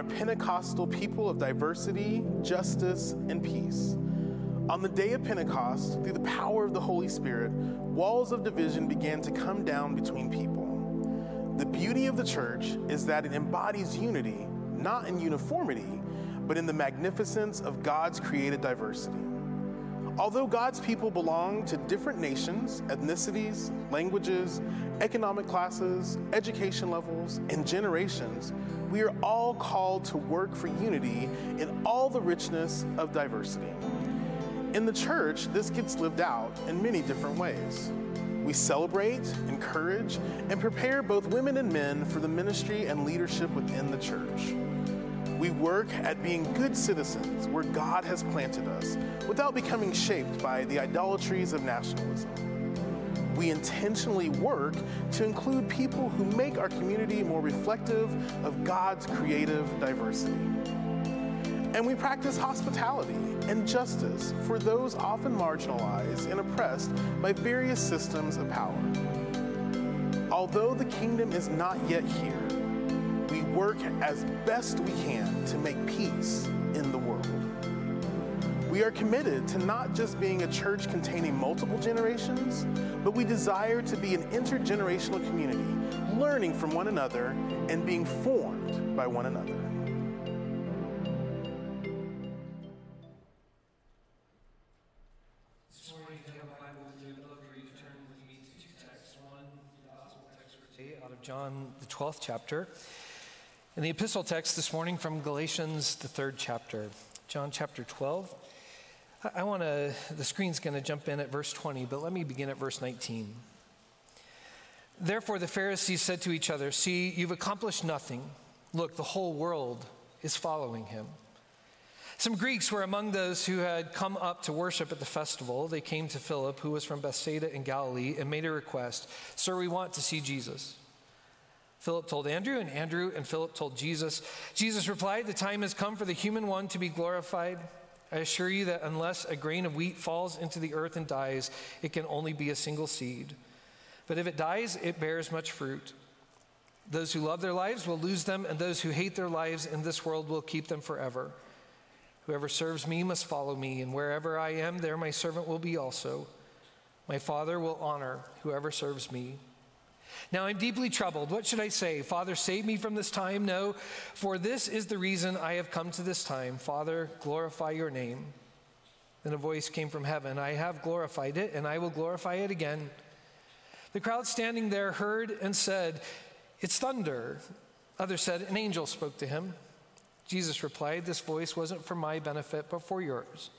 Are a Pentecostal people of diversity, justice, and peace. On the day of Pentecost, through the power of the Holy Spirit, walls of division began to come down between people. The beauty of the church is that it embodies unity, not in uniformity, but in the magnificence of God's created diversity. Although God's people belong to different nations, ethnicities, languages, economic classes, education levels, and generations, we are all called to work for unity in all the richness of diversity. In the church, this gets lived out in many different ways. We celebrate, encourage, and prepare both women and men for the ministry and leadership within the church. We work at being good citizens where God has planted us without becoming shaped by the idolatries of nationalism. We intentionally work to include people who make our community more reflective of God's creative diversity. And we practice hospitality and justice for those often marginalized and oppressed by various systems of power. Although the kingdom is not yet here, work as best we can to make peace in the world. We are committed to not just being a church containing multiple generations, but we desire to be an intergenerational community, learning from one another and being formed by one another. out of John, the 12th chapter. And the epistle text this morning from Galatians, the third chapter. John chapter 12. I, I want to, the screen's going to jump in at verse 20, but let me begin at verse 19. Therefore, the Pharisees said to each other, See, you've accomplished nothing. Look, the whole world is following him. Some Greeks were among those who had come up to worship at the festival. They came to Philip, who was from Bethsaida in Galilee, and made a request Sir, we want to see Jesus. Philip told Andrew, and Andrew and Philip told Jesus. Jesus replied, The time has come for the human one to be glorified. I assure you that unless a grain of wheat falls into the earth and dies, it can only be a single seed. But if it dies, it bears much fruit. Those who love their lives will lose them, and those who hate their lives in this world will keep them forever. Whoever serves me must follow me, and wherever I am, there my servant will be also. My Father will honor whoever serves me. Now I'm deeply troubled. What should I say? Father, save me from this time? No, for this is the reason I have come to this time. Father, glorify your name. Then a voice came from heaven I have glorified it, and I will glorify it again. The crowd standing there heard and said, It's thunder. Others said, An angel spoke to him. Jesus replied, This voice wasn't for my benefit, but for yours.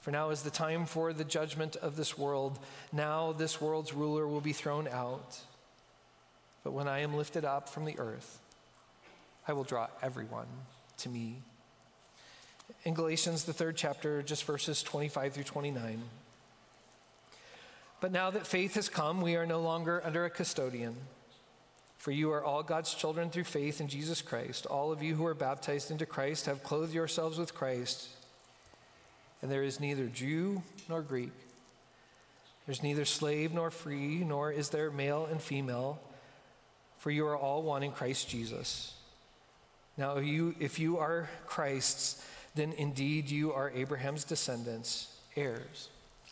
For now is the time for the judgment of this world. Now this world's ruler will be thrown out. But when I am lifted up from the earth, I will draw everyone to me. In Galatians, the third chapter, just verses 25 through 29. But now that faith has come, we are no longer under a custodian. For you are all God's children through faith in Jesus Christ. All of you who are baptized into Christ have clothed yourselves with Christ. And there is neither Jew nor Greek. There's neither slave nor free, nor is there male and female, for you are all one in Christ Jesus. Now, if you, if you are Christ's, then indeed you are Abraham's descendants, heirs,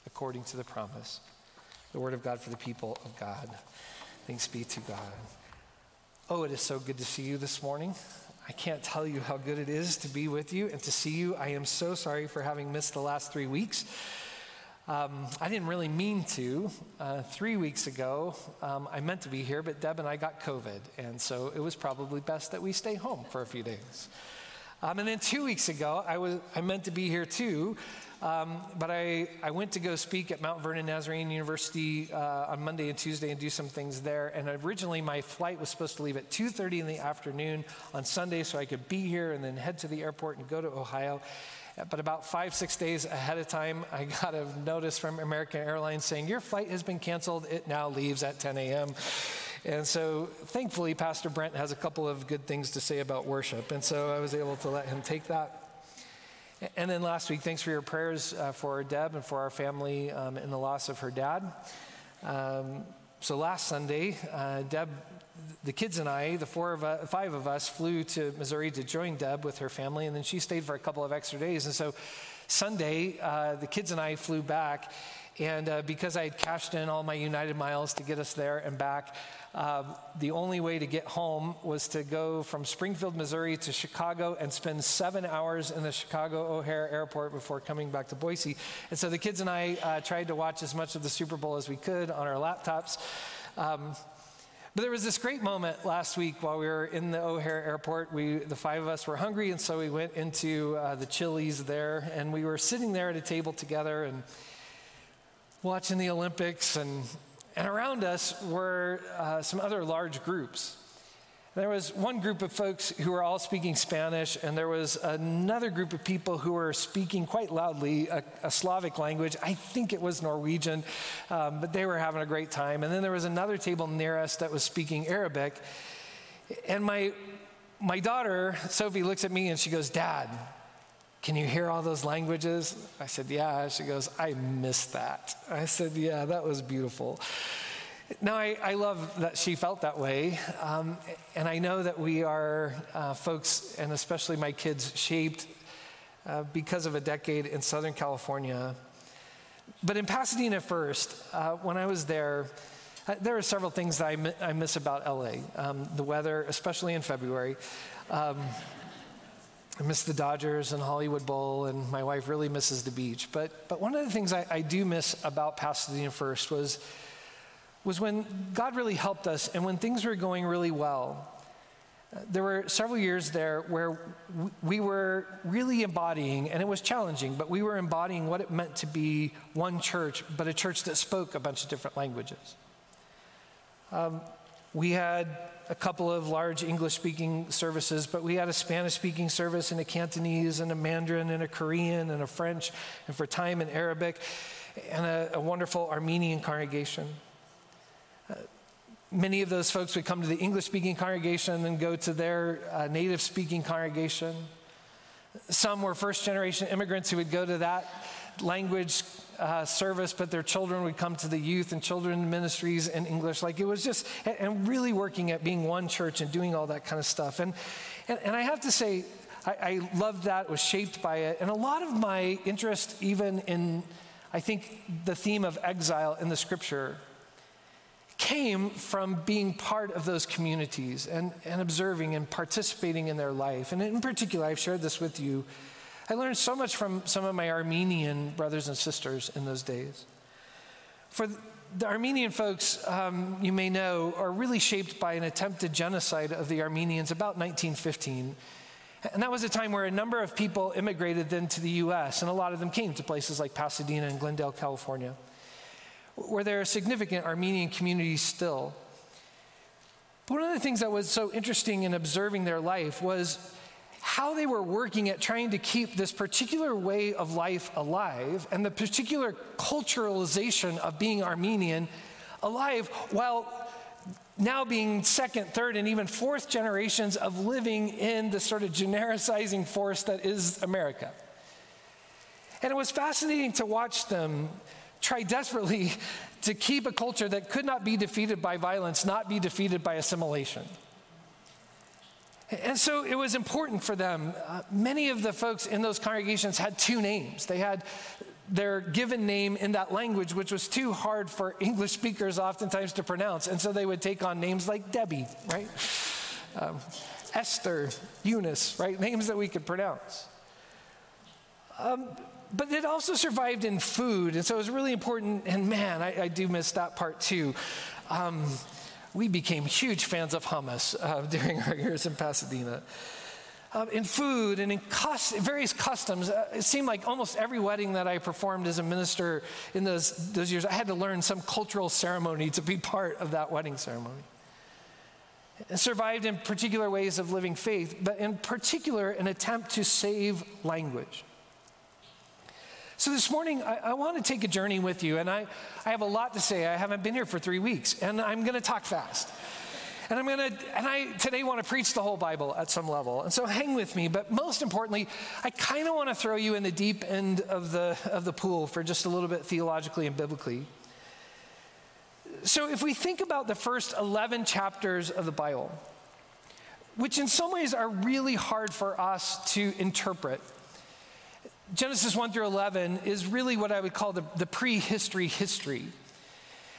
according to the promise. The word of God for the people of God. Thanks be to God. Oh, it is so good to see you this morning. I can't tell you how good it is to be with you and to see you. I am so sorry for having missed the last three weeks. Um, I didn't really mean to. Uh, three weeks ago, um, I meant to be here, but Deb and I got COVID, and so it was probably best that we stay home for a few days. Um, and then two weeks ago, I, was, I meant to be here too, um, but I, I went to go speak at Mount Vernon Nazarene University uh, on Monday and Tuesday and do some things there. And originally, my flight was supposed to leave at 2:30 in the afternoon on Sunday, so I could be here and then head to the airport and go to Ohio. But about five, six days ahead of time, I got a notice from American Airlines saying, Your flight has been canceled. It now leaves at 10 a.m. And so thankfully, Pastor Brent has a couple of good things to say about worship. And so I was able to let him take that. And then last week, thanks for your prayers uh, for Deb and for our family um, in the loss of her dad. Um, so last Sunday, uh, Deb the kids and I, the four of uh, five of us, flew to Missouri to join Deb with her family, and then she stayed for a couple of extra days. And so Sunday, uh, the kids and I flew back, and uh, because I had cashed in all my United miles to get us there and back, uh, the only way to get home was to go from Springfield, Missouri to Chicago and spend seven hours in the Chicago O'Hare Airport before coming back to Boise. And so the kids and I uh, tried to watch as much of the Super Bowl as we could on our laptops. Um, but there was this great moment last week while we were in the O'Hare Airport. We, the five of us, were hungry, and so we went into uh, the Chili's there, and we were sitting there at a table together and watching the Olympics, and, and around us were uh, some other large groups. There was one group of folks who were all speaking Spanish, and there was another group of people who were speaking quite loudly a, a Slavic language. I think it was Norwegian, um, but they were having a great time. And then there was another table near us that was speaking Arabic. And my, my daughter, Sophie, looks at me and she goes, Dad, can you hear all those languages? I said, Yeah. She goes, I miss that. I said, Yeah, that was beautiful. Now, I, I, love that she felt that way. Um, and I know that we are uh, folks, and especially my kids, shaped uh, because of a decade in Southern California. But in Pasadena first, uh, when I was there, uh, there are several things that I, mi- I miss about LA. Um, the weather, especially in February. Um, I miss the Dodgers and Hollywood Bowl, and my wife really misses the beach. But, but one of the things I, I do miss about Pasadena first was was when God really helped us and when things were going really well. Uh, there were several years there where we were really embodying, and it was challenging, but we were embodying what it meant to be one church, but a church that spoke a bunch of different languages. Um, we had a couple of large English speaking services, but we had a Spanish speaking service and a Cantonese and a Mandarin and a Korean and a French, and for time in Arabic, and a, a wonderful Armenian congregation. Many of those folks would come to the English speaking congregation and go to their uh, native speaking congregation. Some were first generation immigrants who would go to that language uh, service, but their children would come to the youth and children ministries in English. Like it was just, and really working at being one church and doing all that kind of stuff. And, and, and I have to say, I, I loved that, was shaped by it. And a lot of my interest, even in, I think, the theme of exile in the scripture, came from being part of those communities and, and observing and participating in their life. And in particular, I've shared this with you. I learned so much from some of my Armenian brothers and sisters in those days. For the Armenian folks, um, you may know, are really shaped by an attempted genocide of the Armenians about 1915. And that was a time where a number of people immigrated then to the US, and a lot of them came to places like Pasadena and Glendale, California where there are significant Armenian communities still. But one of the things that was so interesting in observing their life was how they were working at trying to keep this particular way of life alive and the particular culturalization of being Armenian alive while now being second, third, and even fourth generations of living in the sort of genericizing force that is America. And it was fascinating to watch them try desperately to keep a culture that could not be defeated by violence, not be defeated by assimilation. And so it was important for them. Uh, many of the folks in those congregations had two names. They had their given name in that language, which was too hard for English speakers oftentimes to pronounce. And so they would take on names like Debbie, right? Um, Esther, Eunice, right? Names that we could pronounce. Um, but it also survived in food. And so it was really important. And man, I, I do miss that part too. Um, we became huge fans of hummus uh, during our years in Pasadena. Uh, in food and in various customs, uh, it seemed like almost every wedding that I performed as a minister in those, those years, I had to learn some cultural ceremony to be part of that wedding ceremony. It survived in particular ways of living faith, but in particular, an attempt to save language. So this morning, I, I want to take a journey with you, and I, I have a lot to say. I haven't been here for three weeks, and I'm going to talk fast. And I'm going to, and I today want to preach the whole Bible at some level. And so hang with me. But most importantly, I kind of want to throw you in the deep end of the, of the pool for just a little bit theologically and biblically. So, if we think about the first 11 chapters of the Bible, which in some ways are really hard for us to interpret, Genesis 1 through 11 is really what I would call the, the prehistory history.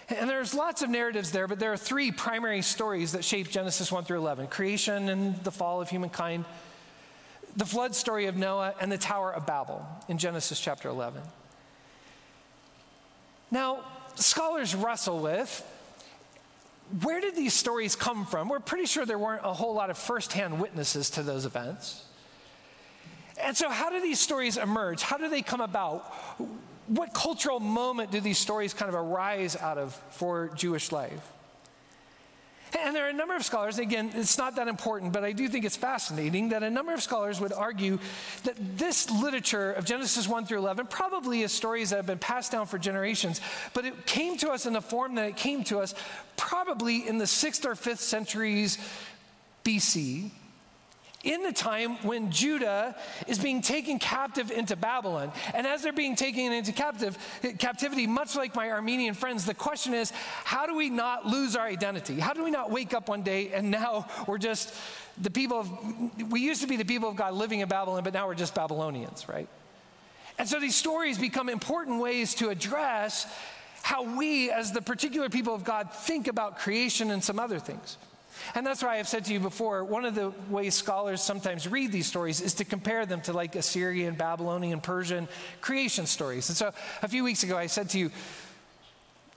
And there's lots of narratives there, but there are three primary stories that shape Genesis 1 through 11 creation and the fall of humankind, the flood story of Noah, and the Tower of Babel in Genesis chapter 11. Now, scholars wrestle with where did these stories come from? We're pretty sure there weren't a whole lot of firsthand witnesses to those events. And so, how do these stories emerge? How do they come about? What cultural moment do these stories kind of arise out of for Jewish life? And there are a number of scholars, again, it's not that important, but I do think it's fascinating that a number of scholars would argue that this literature of Genesis 1 through 11 probably is stories that have been passed down for generations, but it came to us in the form that it came to us probably in the 6th or 5th centuries BC in the time when Judah is being taken captive into Babylon. And as they're being taken into captive, captivity, much like my Armenian friends, the question is how do we not lose our identity? How do we not wake up one day and now we're just the people of, we used to be the people of God living in Babylon, but now we're just Babylonians, right? And so these stories become important ways to address how we, as the particular people of God, think about creation and some other things. And that's why I've said to you before, one of the ways scholars sometimes read these stories is to compare them to like Assyrian, Babylonian, Persian creation stories. And so a few weeks ago, I said to you,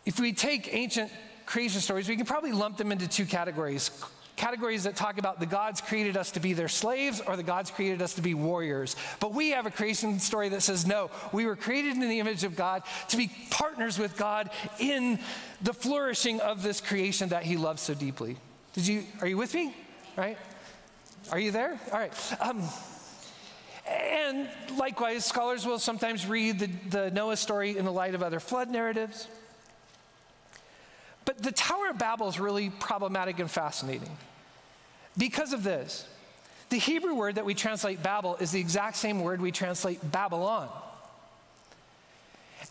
if we take ancient creation stories, we can probably lump them into two categories. Categories that talk about the gods created us to be their slaves or the gods created us to be warriors. But we have a creation story that says, no, we were created in the image of God to be partners with God in the flourishing of this creation that He loves so deeply. Did you, are you with me? Right? Are you there? All right. Um, and likewise, scholars will sometimes read the, the Noah story in the light of other flood narratives. But the Tower of Babel is really problematic and fascinating. Because of this, the Hebrew word that we translate Babel is the exact same word we translate Babylon.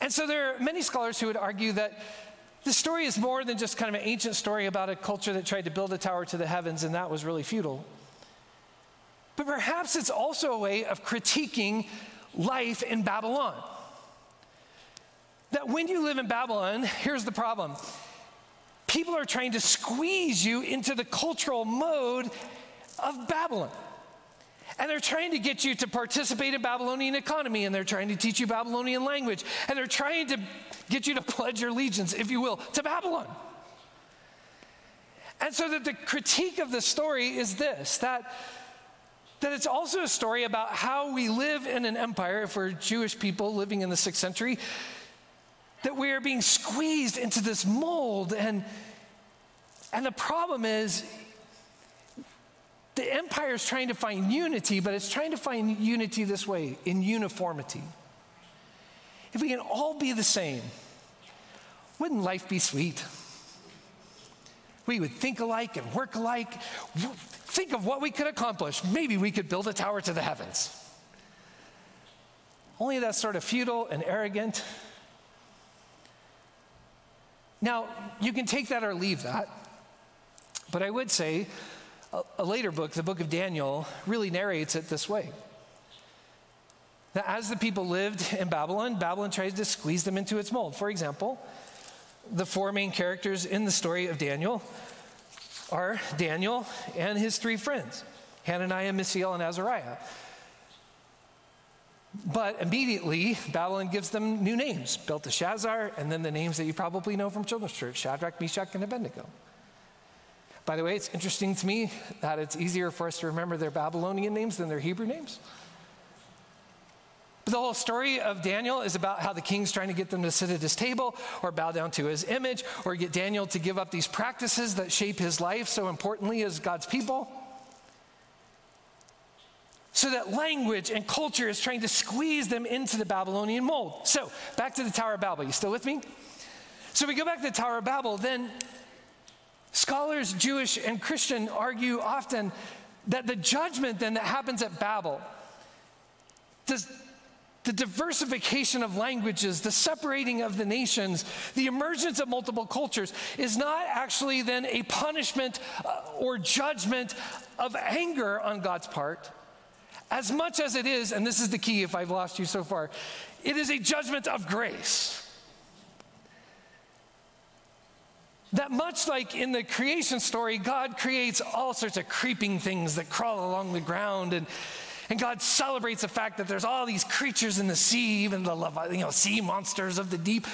And so there are many scholars who would argue that the story is more than just kind of an ancient story about a culture that tried to build a tower to the heavens and that was really futile. But perhaps it's also a way of critiquing life in Babylon. That when you live in Babylon, here's the problem people are trying to squeeze you into the cultural mode of Babylon. And they're trying to get you to participate in Babylonian economy, and they're trying to teach you Babylonian language, and they're trying to get you to pledge your allegiance, if you will, to Babylon. And so that the critique of the story is this that, that it's also a story about how we live in an empire, if we're Jewish people living in the sixth century, that we are being squeezed into this mold. And, and the problem is, the empire is trying to find unity, but it's trying to find unity this way in uniformity. If we can all be the same, wouldn't life be sweet? We would think alike and work alike. Think of what we could accomplish. Maybe we could build a tower to the heavens. Only that's sort of futile and arrogant. Now, you can take that or leave that, but I would say a, a later book, the book of Daniel, really narrates it this way. That as the people lived in Babylon, Babylon tried to squeeze them into its mold. For example, the four main characters in the story of Daniel are Daniel and his three friends Hananiah, Mishael, and Azariah. But immediately, Babylon gives them new names Belteshazzar, and then the names that you probably know from Children's Church Shadrach, Meshach, and Abednego. By the way, it's interesting to me that it's easier for us to remember their Babylonian names than their Hebrew names. The whole story of Daniel is about how the king's trying to get them to sit at his table or bow down to his image or get Daniel to give up these practices that shape his life so importantly as God's people. So that language and culture is trying to squeeze them into the Babylonian mold. So, back to the Tower of Babel. You still with me? So, we go back to the Tower of Babel, then Scholars, Jewish and Christian, argue often that the judgment then that happens at Babel does, the diversification of languages, the separating of the nations, the emergence of multiple cultures is not actually then a punishment uh, or judgment of anger on God's part, as much as it is, and this is the key if I've lost you so far, it is a judgment of grace. That much like in the creation story, God creates all sorts of creeping things that crawl along the ground and and God celebrates the fact that there's all these creatures in the sea, even the you know, sea monsters of the deep.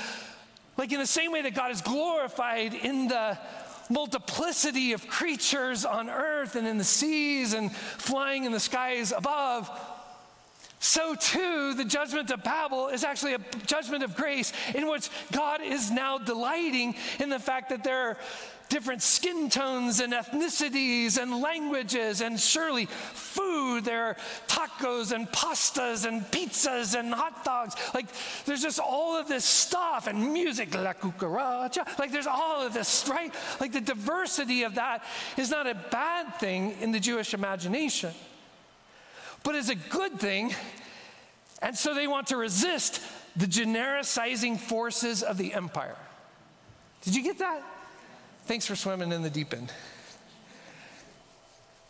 Like in the same way that God is glorified in the multiplicity of creatures on earth and in the seas and flying in the skies above, so too the judgment of Babel is actually a judgment of grace in which God is now delighting in the fact that there are different skin tones and ethnicities and languages, and surely food. There are tacos and pastas and pizzas and hot dogs. Like, there's just all of this stuff and music, la cucaracha. Like, there's all of this, right? Like, the diversity of that is not a bad thing in the Jewish imagination, but is a good thing. And so they want to resist the genericizing forces of the empire. Did you get that? Thanks for swimming in the deep end.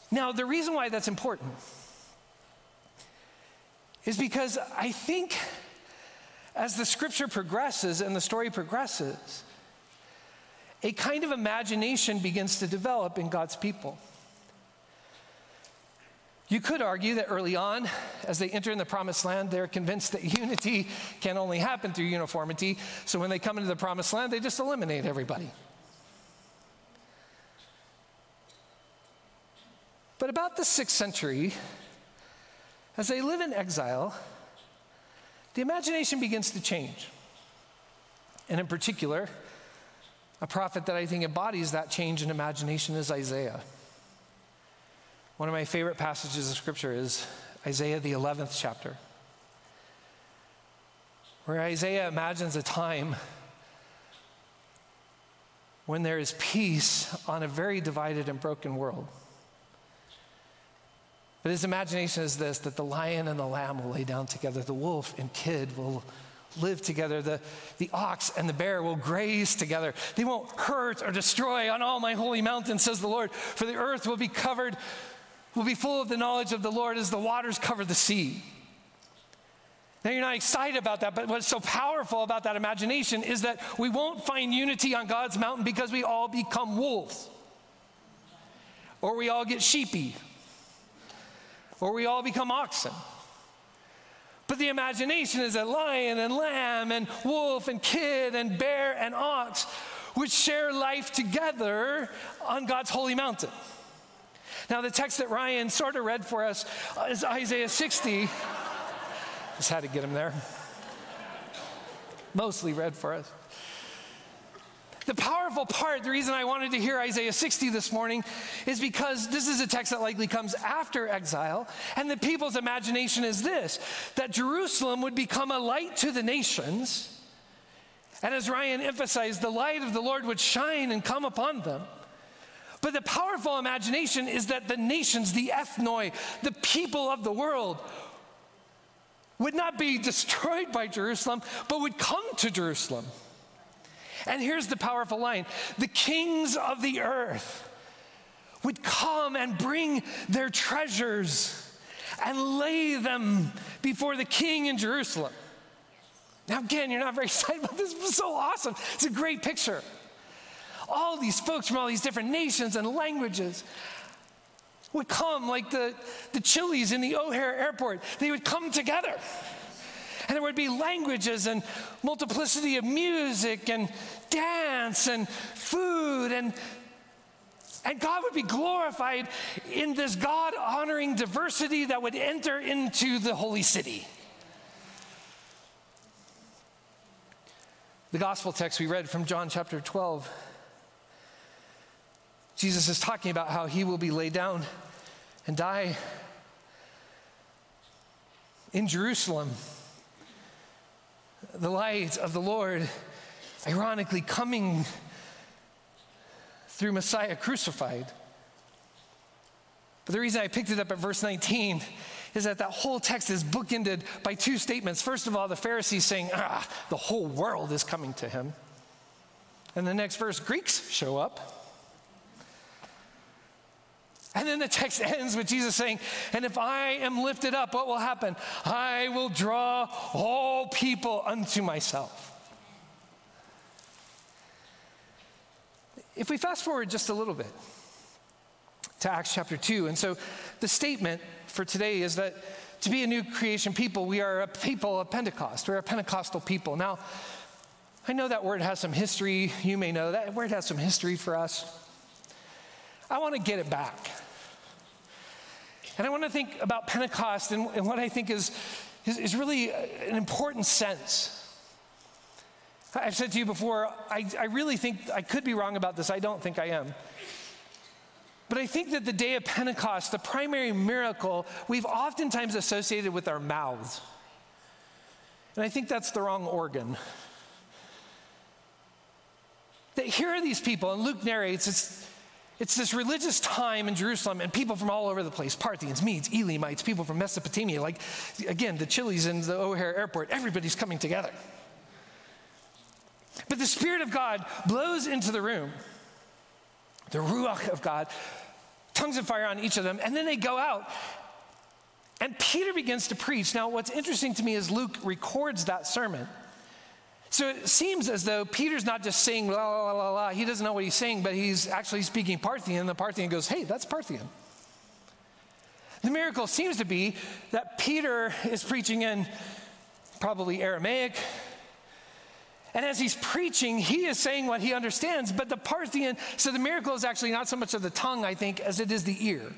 Now, the reason why that's important is because I think as the scripture progresses and the story progresses, a kind of imagination begins to develop in God's people. You could argue that early on, as they enter in the promised land, they're convinced that unity can only happen through uniformity. So when they come into the promised land, they just eliminate everybody. But about the sixth century, as they live in exile, the imagination begins to change. And in particular, a prophet that I think embodies that change in imagination is Isaiah. One of my favorite passages of scripture is Isaiah, the 11th chapter, where Isaiah imagines a time when there is peace on a very divided and broken world. But his imagination is this that the lion and the lamb will lay down together, the wolf and kid will live together, the, the ox and the bear will graze together. They won't hurt or destroy on all my holy mountain, says the Lord, for the earth will be covered, will be full of the knowledge of the Lord as the waters cover the sea. Now, you're not excited about that, but what's so powerful about that imagination is that we won't find unity on God's mountain because we all become wolves or we all get sheepy or we all become oxen. But the imagination is a lion and lamb and wolf and kid and bear and ox which share life together on God's holy mountain. Now, the text that Ryan sort of read for us is Isaiah 60. Just had to get him there. Mostly read for us. The powerful part, the reason I wanted to hear Isaiah 60 this morning is because this is a text that likely comes after exile. And the people's imagination is this that Jerusalem would become a light to the nations. And as Ryan emphasized, the light of the Lord would shine and come upon them. But the powerful imagination is that the nations, the ethnoi, the people of the world, would not be destroyed by Jerusalem, but would come to Jerusalem. And here's the powerful line the kings of the earth would come and bring their treasures and lay them before the king in Jerusalem. Now, again, you're not very excited about this. It's so awesome. It's a great picture. All these folks from all these different nations and languages would come like the, the Chili's in the O'Hare airport. They would come together and there would be languages and multiplicity of music and dance and food and and God would be glorified in this God honoring diversity that would enter into the holy city. The gospel text we read from John chapter 12, Jesus is talking about how he will be laid down and die in Jerusalem the light of the Lord, ironically, coming through Messiah crucified. But the reason I picked it up at verse 19 is that that whole text is bookended by two statements. First of all, the Pharisees saying, ah, the whole world is coming to him. And the next verse, Greeks show up. And then the text ends with Jesus saying, And if I am lifted up, what will happen? I will draw all people unto myself. If we fast forward just a little bit to Acts chapter 2, and so the statement for today is that to be a new creation people, we are a people of Pentecost. We're a Pentecostal people. Now, I know that word has some history. You may know that word has some history for us. I want to get it back. And I want to think about Pentecost and, and what I think is, is, is really an important sense. I've said to you before, I, I really think I could be wrong about this. I don't think I am. But I think that the day of Pentecost, the primary miracle, we've oftentimes associated with our mouths. And I think that's the wrong organ. That here are these people, and Luke narrates it's, it's this religious time in Jerusalem, and people from all over the place Parthians, Medes, Elamites, people from Mesopotamia, like again, the Chili's in the O'Hare airport, everybody's coming together. But the Spirit of God blows into the room, the Ruach of God, tongues of fire on each of them, and then they go out. And Peter begins to preach. Now, what's interesting to me is Luke records that sermon. So it seems as though Peter's not just saying la la la la, he doesn't know what he's saying, but he's actually speaking Parthian, and the Parthian goes, hey, that's Parthian. The miracle seems to be that Peter is preaching in probably Aramaic, and as he's preaching, he is saying what he understands, but the Parthian, so the miracle is actually not so much of the tongue, I think, as it is the ear.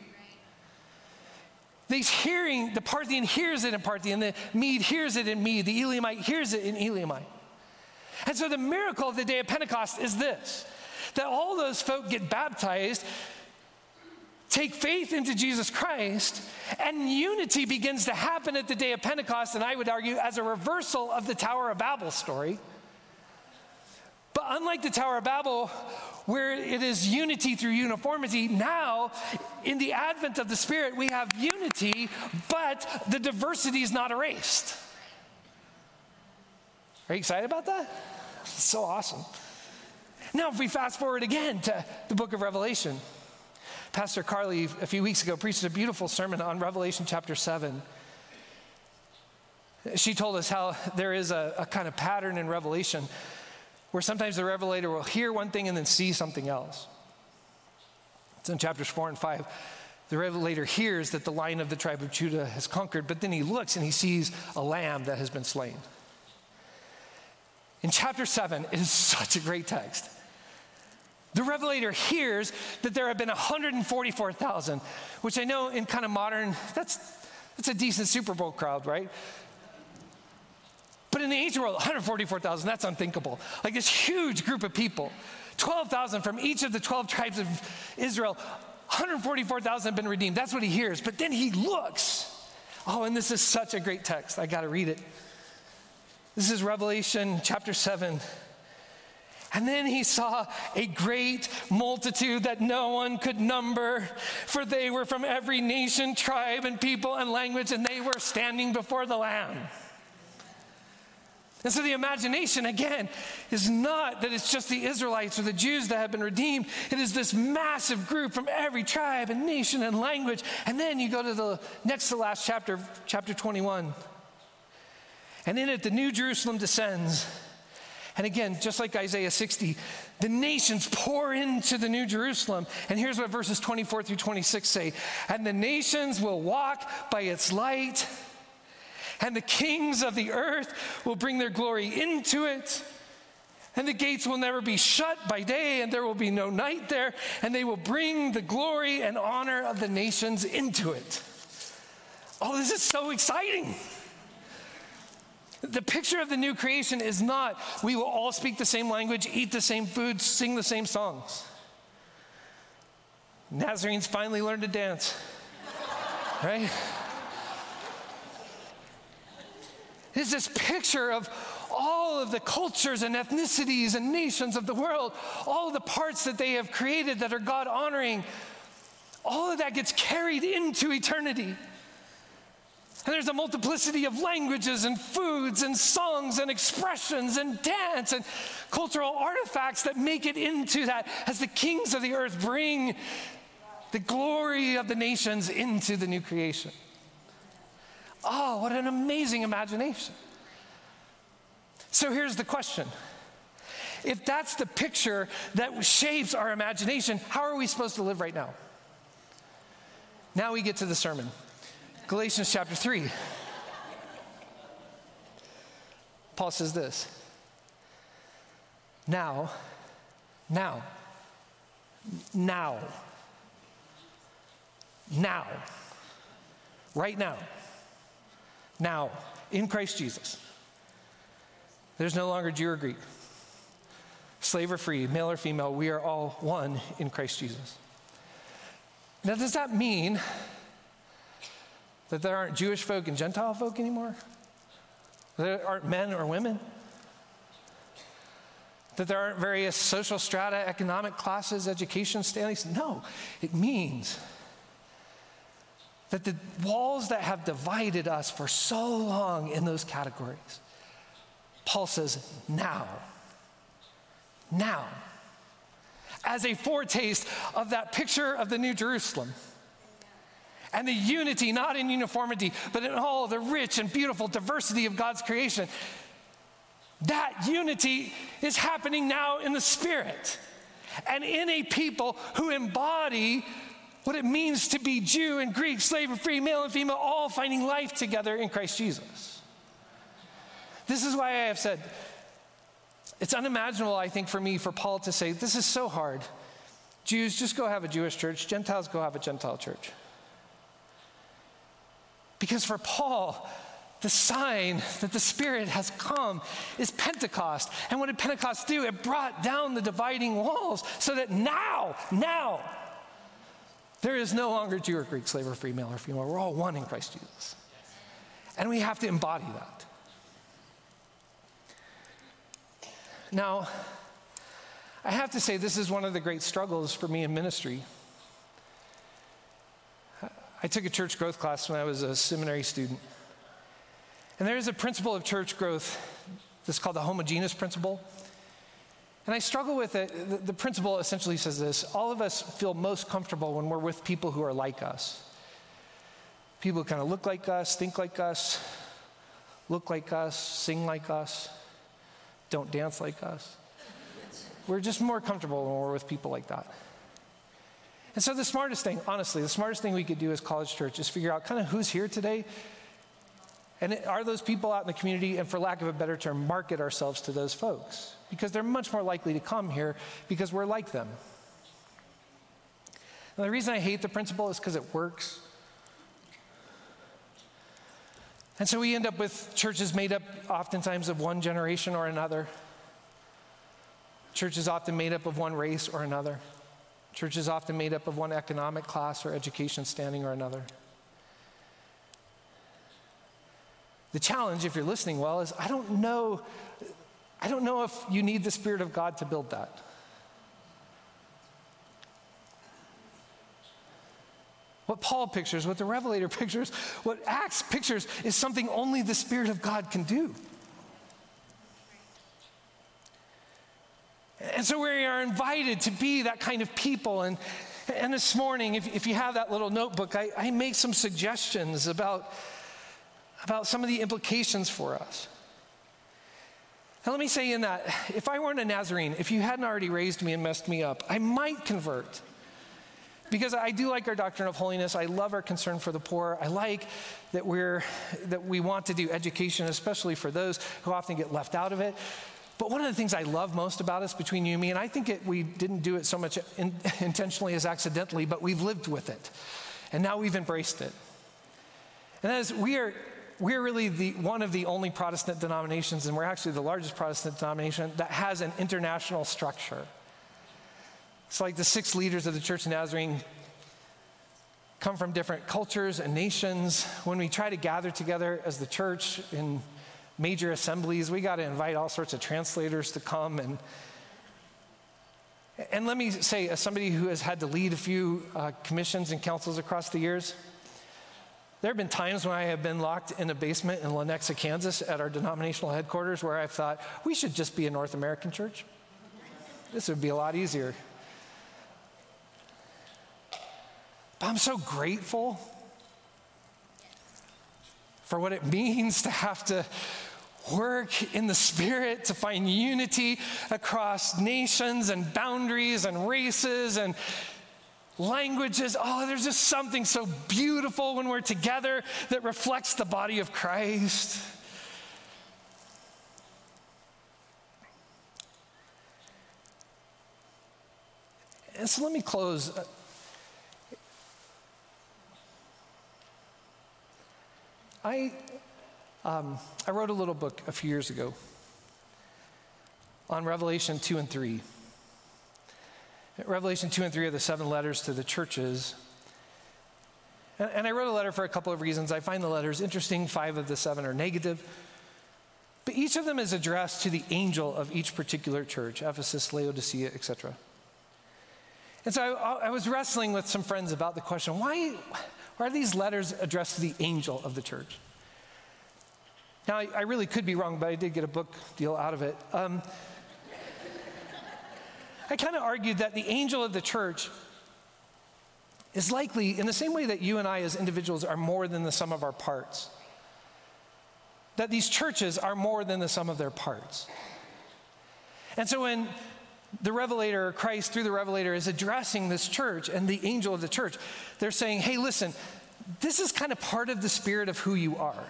He's hearing, the Parthian hears it in Parthian, the Mede hears it in Mede, the Elamite hears it in Elamite. And so the miracle of the day of Pentecost is this that all those folk get baptized, take faith into Jesus Christ, and unity begins to happen at the day of Pentecost, and I would argue as a reversal of the Tower of Babel story. But unlike the Tower of Babel, where it is unity through uniformity, now in the advent of the Spirit, we have unity, but the diversity is not erased. Are you excited about that? So awesome. Now, if we fast forward again to the book of Revelation, Pastor Carly a few weeks ago preached a beautiful sermon on Revelation chapter 7. She told us how there is a, a kind of pattern in Revelation where sometimes the revelator will hear one thing and then see something else. It's in chapters four and five. The revelator hears that the lion of the tribe of Judah has conquered, but then he looks and he sees a lamb that has been slain. In chapter seven, it is such a great text. The revelator hears that there have been 144,000, which I know in kind of modern, that's, that's a decent Super Bowl crowd, right? But in the ancient world, 144,000, that's unthinkable. Like this huge group of people, 12,000 from each of the 12 tribes of Israel, 144,000 have been redeemed. That's what he hears. But then he looks. Oh, and this is such a great text. I got to read it. This is Revelation chapter 7. And then he saw a great multitude that no one could number, for they were from every nation, tribe, and people and language, and they were standing before the Lamb. And so the imagination, again, is not that it's just the Israelites or the Jews that have been redeemed. It is this massive group from every tribe and nation and language. And then you go to the next to last chapter, chapter 21. And in it, the New Jerusalem descends. And again, just like Isaiah 60, the nations pour into the New Jerusalem. And here's what verses 24 through 26 say And the nations will walk by its light and the kings of the earth will bring their glory into it. And the gates will never be shut by day, and there will be no night there, and they will bring the glory and honor of the nations into it. Oh, this is so exciting. The picture of the new creation is not we will all speak the same language, eat the same food, sing the same songs. Nazarenes finally learned to dance, right? is this picture of all of the cultures and ethnicities and nations of the world, all the parts that they have created that are God honoring, all of that gets carried into eternity. And there's a multiplicity of languages and foods and songs and expressions and dance and cultural artifacts that make it into that as the kings of the earth bring the glory of the nations into the new creation. Oh, what an amazing imagination. So here's the question if that's the picture that shapes our imagination, how are we supposed to live right now? Now we get to the sermon. Galatians chapter 3. Paul says this Now, now, now, now, right now, now, in Christ Jesus. There's no longer Jew or Greek, slave or free, male or female. We are all one in Christ Jesus. Now, does that mean that there aren't Jewish folk and Gentile folk anymore? There aren't men or women? That there aren't various social strata, economic classes, education standings? No, it means that the walls that have divided us for so long in those categories, Paul says, now, now, as a foretaste of that picture of the New Jerusalem and the unity, not in uniformity, but in all the rich and beautiful diversity of God's creation. That unity is happening now in the Spirit and in a people who embody what it means to be Jew and Greek, slave and free, male and female, all finding life together in Christ Jesus. This is why I have said it's unimaginable, I think, for me, for Paul to say, This is so hard. Jews, just go have a Jewish church. Gentiles, go have a Gentile church. Because for Paul, the sign that the Spirit has come is Pentecost. And what did Pentecost do? It brought down the dividing walls so that now, now, there is no longer Jew or Greek, slave or free, male or female. We're all one in Christ Jesus. And we have to embody that. Now, I have to say, this is one of the great struggles for me in ministry. I took a church growth class when I was a seminary student. And there is a principle of church growth that's called the homogeneous principle. And I struggle with it. The, the principle essentially says this all of us feel most comfortable when we're with people who are like us. People who kind of look like us, think like us, look like us, sing like us, don't dance like us. We're just more comfortable when we're with people like that. And so, the smartest thing, honestly, the smartest thing we could do as college church is figure out kind of who's here today. And are those people out in the community, and for lack of a better term, market ourselves to those folks? Because they're much more likely to come here because we're like them. And the reason I hate the principle is because it works. And so we end up with churches made up oftentimes of one generation or another. churches often made up of one race or another. Church is often made up of one economic class or education standing or another. The challenge, if you're listening well, is I don't know, I don't know if you need the Spirit of God to build that. What Paul pictures, what the Revelator pictures, what Acts pictures is something only the Spirit of God can do. And so we are invited to be that kind of people. And, and this morning, if, if you have that little notebook, I, I make some suggestions about, about some of the implications for us. Now, let me say in that, if I weren't a Nazarene, if you hadn't already raised me and messed me up, I might convert. Because I do like our doctrine of holiness. I love our concern for the poor. I like that we're that we want to do education, especially for those who often get left out of it. But one of the things I love most about us, between you and me, and I think it, we didn't do it so much in, intentionally as accidentally, but we've lived with it. And now we've embraced it. And is, we are, we're really the, one of the only Protestant denominations, and we're actually the largest Protestant denomination that has an international structure. It's like the six leaders of the Church of Nazarene come from different cultures and nations. When we try to gather together as the church in major assemblies. We got to invite all sorts of translators to come and and let me say, as somebody who has had to lead a few uh, commissions and councils across the years, There have been times when I have been locked in a basement in Lenexa, Kansas at our denominational headquarters where I've thought, we should just be a North American church. This would be a lot easier. But I'm so grateful for what it means to have to work in the Spirit to find unity across nations and boundaries and races and languages. Oh, there's just something so beautiful when we're together that reflects the body of Christ. And so let me close. Uh, I, um, I wrote a little book a few years ago on Revelation 2 and 3. Revelation 2 and 3 are the seven letters to the churches. And, and I wrote a letter for a couple of reasons. I find the letters interesting, five of the seven are negative. But each of them is addressed to the angel of each particular church Ephesus, Laodicea, etc. And so I, I was wrestling with some friends about the question why, why are these letters addressed to the angel of the church? Now, I, really could be wrong, but I did get a book deal out of it. Um, I kind of argued that the angel of the church is likely, in the same way that you and I as individuals are more than the sum of our parts, that these churches are more than the sum of their parts. And so when the revelator, Christ through the revelator, is addressing this church and the angel of the church, they're saying, hey, listen, this is kind of part of the spirit of who you are.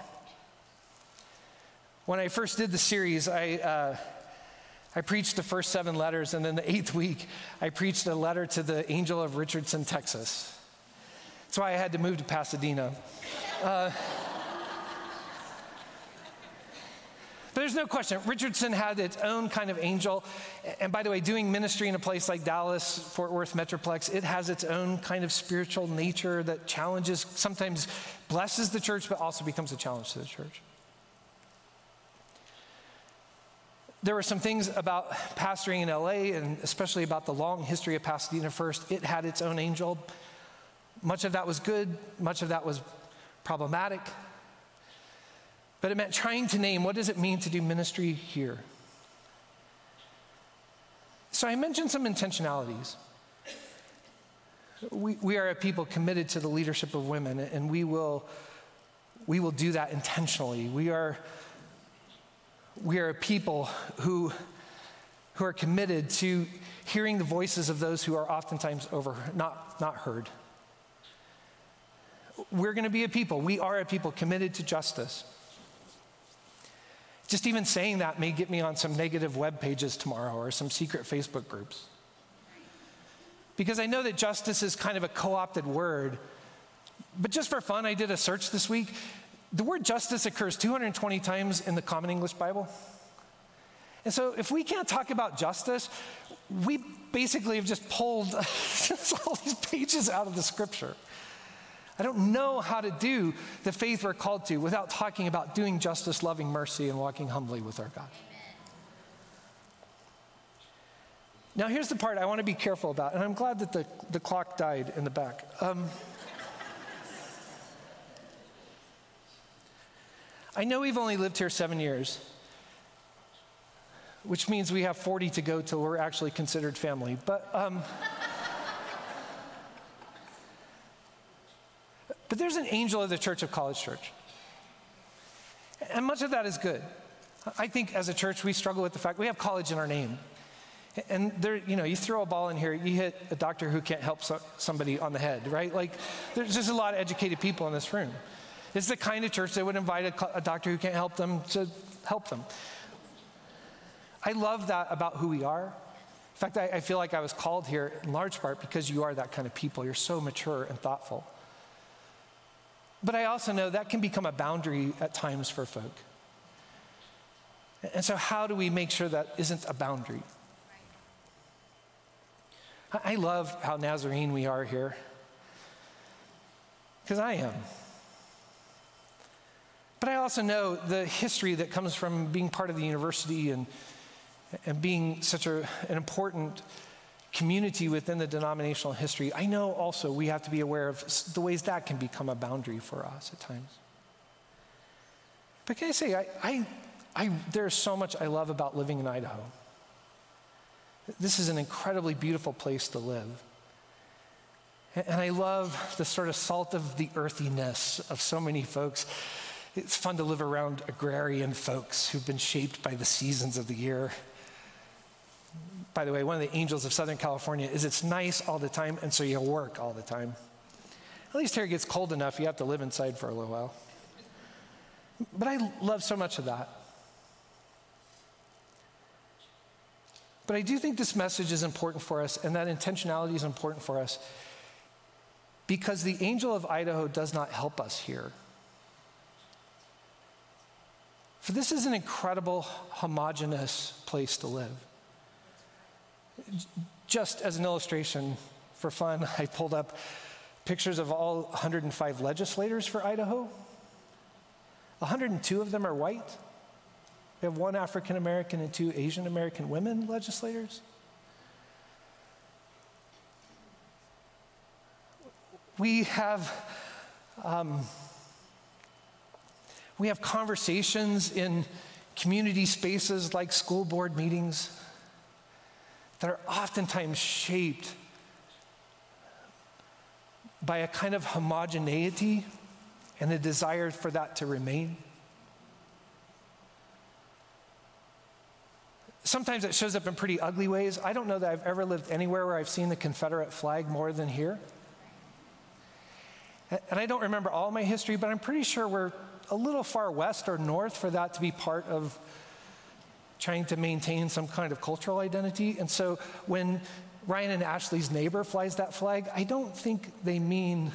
When I first did the series, I. Uh, I preached the first seven letters, and then the eighth week, I preached a letter to the angel of Richardson, Texas. That's why I had to move to Pasadena. Uh, but there's no question, Richardson had its own kind of angel. And by the way, doing ministry in a place like Dallas, Fort Worth Metroplex, it has its own kind of spiritual nature that challenges, sometimes blesses the church, but also becomes a challenge to the church. There were some things about pastoring in LA, and especially about the long history of Pasadena First. It had its own angel. Much of that was good, much of that was problematic. But it meant trying to name what does it mean to do ministry here? So I mentioned some intentionalities. We, we are a people committed to the leadership of women, and we will, we will do that intentionally. We are we are a people who, who are committed to hearing the voices of those who are oftentimes over, not, not heard. We're going to be a people, we are a people committed to justice. Just even saying that may get me on some negative web pages tomorrow or some secret Facebook groups. Because I know that justice is kind of a co opted word. But just for fun, I did a search this week. The word justice occurs 220 times in the Common English Bible. And so, if we can't talk about justice, we basically have just pulled all these pages out of the scripture. I don't know how to do the faith we're called to without talking about doing justice, loving mercy, and walking humbly with our God. Now, here's the part I want to be careful about, and I'm glad that the, the clock died in the back. Um, I know we've only lived here seven years, which means we have 40 to go till we're actually considered family. But, um, but there's an angel of the Church of College Church. And much of that is good. I think as a church, we struggle with the fact we have college in our name. And there, you know, you throw a ball in here, you hit a doctor who can't help so, somebody on the head, right? Like, there's just a lot of educated people in this room. It's the kind of church that would invite a, a doctor who can't help them to help them. I love that about who we are. In fact, I, I, feel like I was called here in large part because you are that kind of people. You're so mature and thoughtful. But I also know that can become a boundary at times for folk. And so, how do we make sure that isn't a boundary? I love how Nazarene we are here. Because I am. But I also know the history that comes from being part of the university and, and being such a, an important community within the denominational history, I know also we have to be aware of the ways that can become a boundary for us at times. But can I say, I, I, I, there's so much I love about living in Idaho. This is an incredibly beautiful place to live. And I love the sort of salt of the earthiness of so many folks. It's fun to live around agrarian folks who've been shaped by the seasons of the year. By the way, one of the angels of Southern California is it's nice all the time, and so you work all the time. At least here it gets cold enough, you have to live inside for a little while. But I love so much of that. But I do think this message is important for us, and that intentionality is important for us because the angel of Idaho does not help us here. For this is an incredible, homogenous place to live. Just as an illustration, for fun, I pulled up pictures of all 105 legislators for Idaho. 102 of them are white. We have one African American and two Asian American women legislators. We have, um, we have conversations in community spaces like school board meetings that are oftentimes shaped by a kind of homogeneity and a desire for that to remain. Sometimes it shows up in pretty ugly ways. I don't know that I've ever lived anywhere where I've seen the Confederate flag more than here. And I don't remember all my history, but I'm pretty sure we're a little far west or north for that to be part of trying to maintain some kind of cultural identity. And so when Ryan and Ashley's neighbor flies that flag, I don't think they mean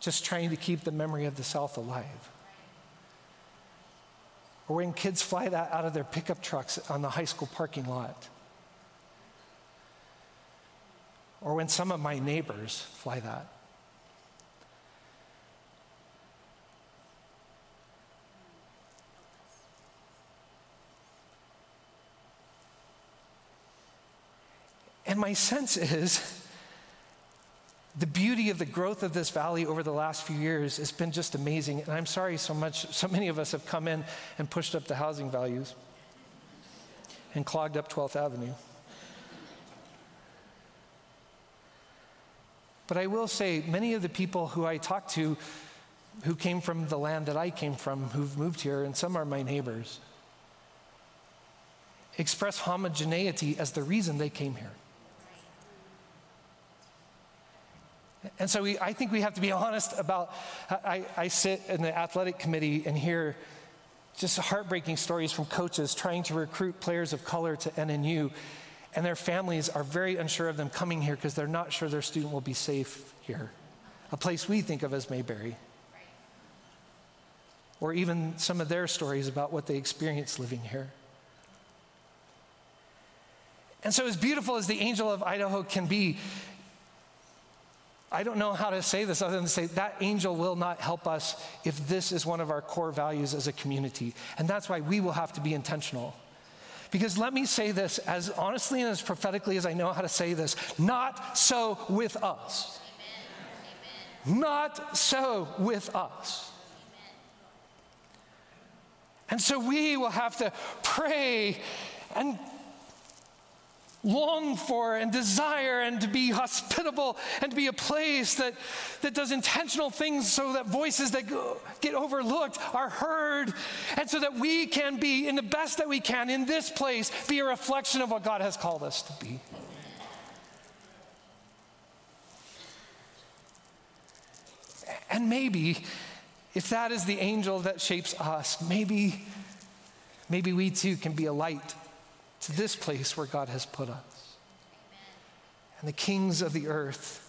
just trying to keep the memory of the South alive. Or when kids fly that out of their pickup trucks on the high school parking lot. Or when some of my neighbors fly that. And my sense is the beauty of the growth of this valley over the last few years has been just amazing. And I'm sorry so much, so many of us have come in and pushed up the housing values and clogged up 12th Avenue. But I will say, many of the people who I talk to who came from the land that I came from, who've moved here, and some are my neighbors, express homogeneity as the reason they came here. And so we, I think we have to be honest about. I, I sit in the athletic committee and hear just heartbreaking stories from coaches trying to recruit players of color to NNU, and their families are very unsure of them coming here because they're not sure their student will be safe here, a place we think of as Mayberry. Or even some of their stories about what they experienced living here. And so, as beautiful as the angel of Idaho can be, I don't know how to say this other than to say that angel will not help us if this is one of our core values as a community. And that's why we will have to be intentional. Because let me say this as honestly and as prophetically as I know how to say this not so with us. Amen. Not so with us. And so we will have to pray and long for and desire and to be hospitable and to be a place that, that does intentional things so that voices that go, get overlooked are heard and so that we can be in the best that we can in this place be a reflection of what God has called us to be. And maybe if that is the angel that shapes us, maybe maybe we too can be a light to this place where God has put us. And the kings of the earth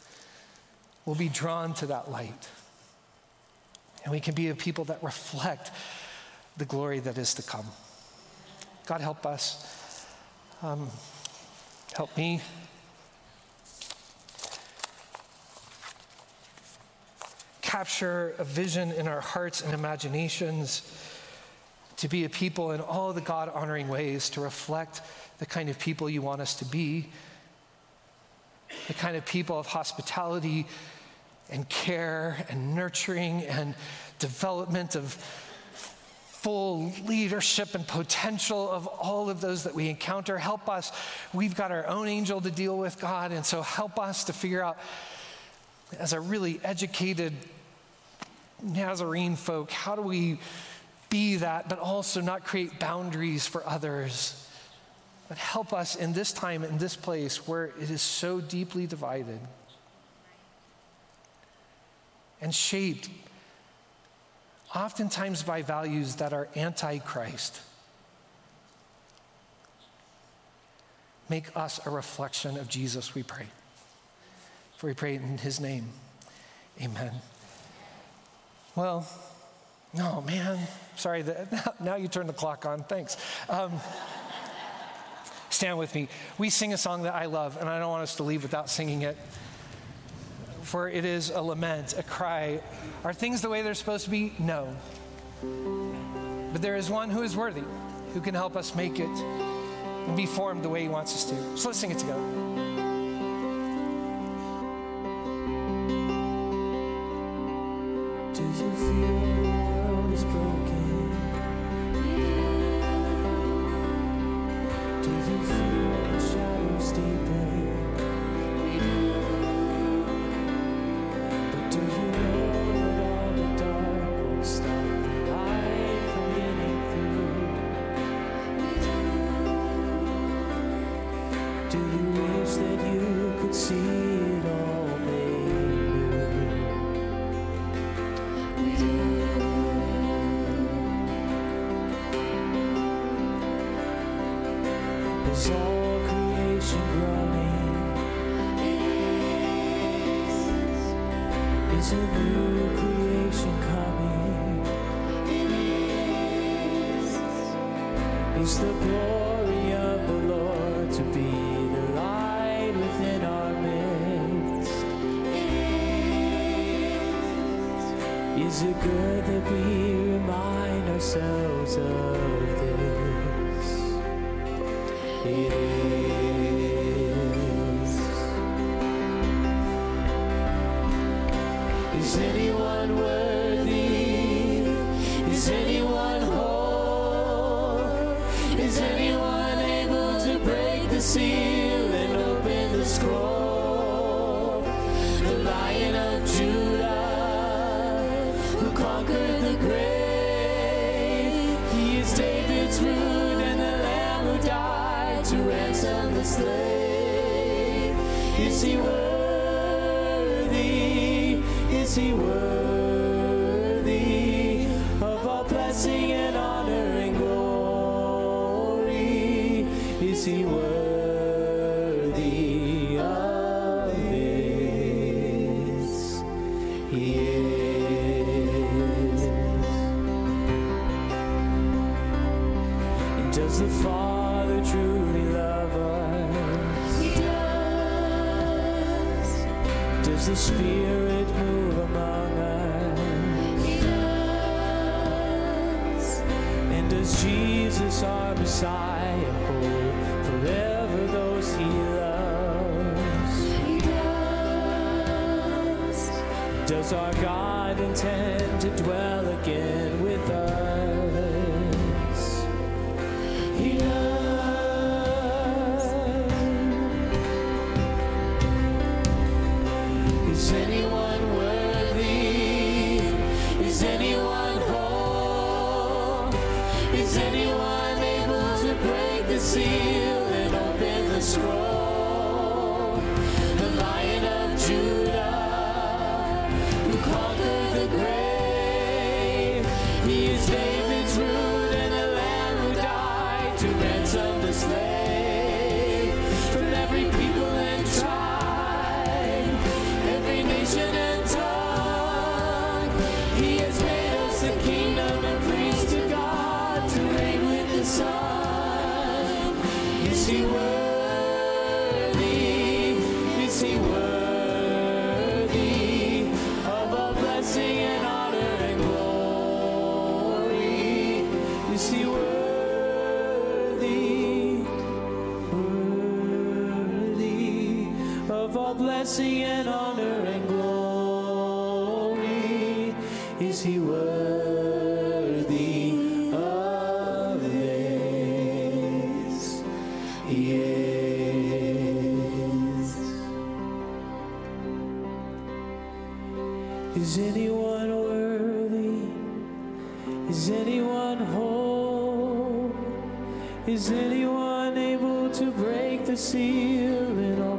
will be drawn to that light. And we can be a people that reflect the glory that is to come. God, help us. Um, help me. Capture a vision in our hearts and imaginations to be a people in all the God honoring ways, to reflect the kind of people you want us to be, the kind of people of hospitality and care and nurturing and development of full leadership and potential of all of those that we encounter. Help us. We've got our own angel to deal with, God, and so help us to figure out, as a really educated Nazarene folk, how do we be that, but also not create boundaries for others? But help us in this time, in this place where it is so deeply divided and shaped oftentimes by values that are anti Christ. Make us a reflection of Jesus, we pray. For we pray in his name. Amen. Well, no, man. Sorry, now you turn the clock on. Thanks. Um, stand with me. We sing a song that I love, and I don't want us to leave without singing it for it is a lament, a cry. Are things the way they're supposed to be? No. But there is one who is worthy, who can help us make it and be formed the way he wants us to. So let's sing it together. Is anyone worthy? Is anyone whole? Is anyone able to break the seal and open the scroll? The Lion of Judah who conquered the grave? He is David's room and the lamb who died to rest on the slave. Is he worthy? Is he worthy of all blessing and honor and glory? Is he worthy of this? He is. And does the Father truly love us? He does. Does the Spirit Messiah, hold forever those he loves? He does. Does our God intend to dwell again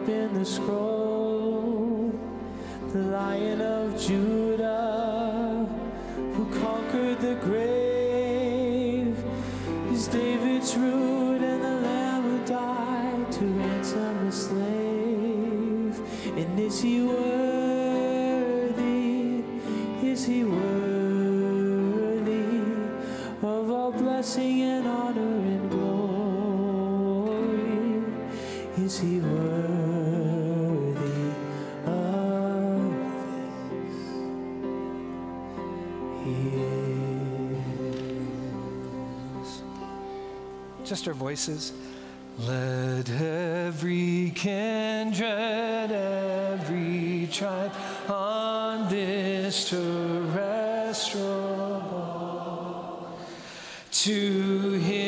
open the scroll? The Lion of Judah, Just our voices. Let every kindred, every tribe on this terrestrial ball, to him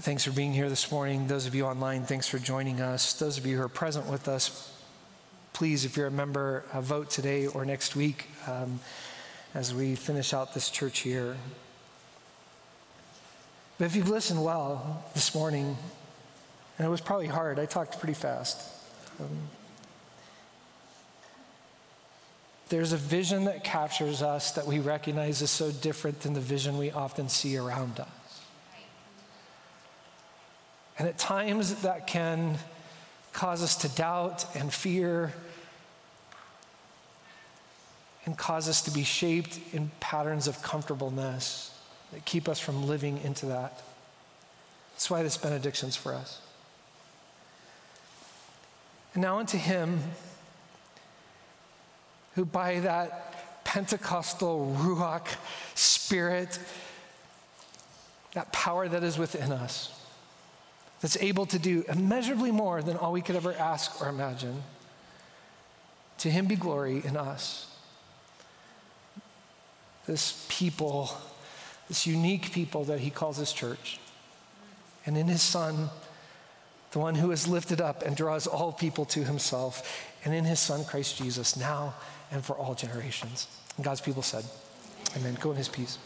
Thanks for being here this morning. Those of you online, thanks for joining us. Those of you who are present with us, please, if you're a member, uh, vote today or next week um, as we finish out this church year. But if you've listened well this morning, and it was probably hard, I talked pretty fast. Um, there's a vision that captures us that we recognize is so different than the vision we often see around us. And at times that can cause us to doubt and fear and cause us to be shaped in patterns of comfortableness that keep us from living into that. That's why this benediction's for us. And now unto him who by that Pentecostal Ruach spirit, that power that is within us, that's able to do immeasurably more than all we could ever ask or imagine. To him be glory in us. This people, this unique people that he calls his church, and in his Son, the one who is lifted up and draws all people to himself, and in his Son, Christ Jesus, now and for all generations. And God's people said, Amen. Go in his peace.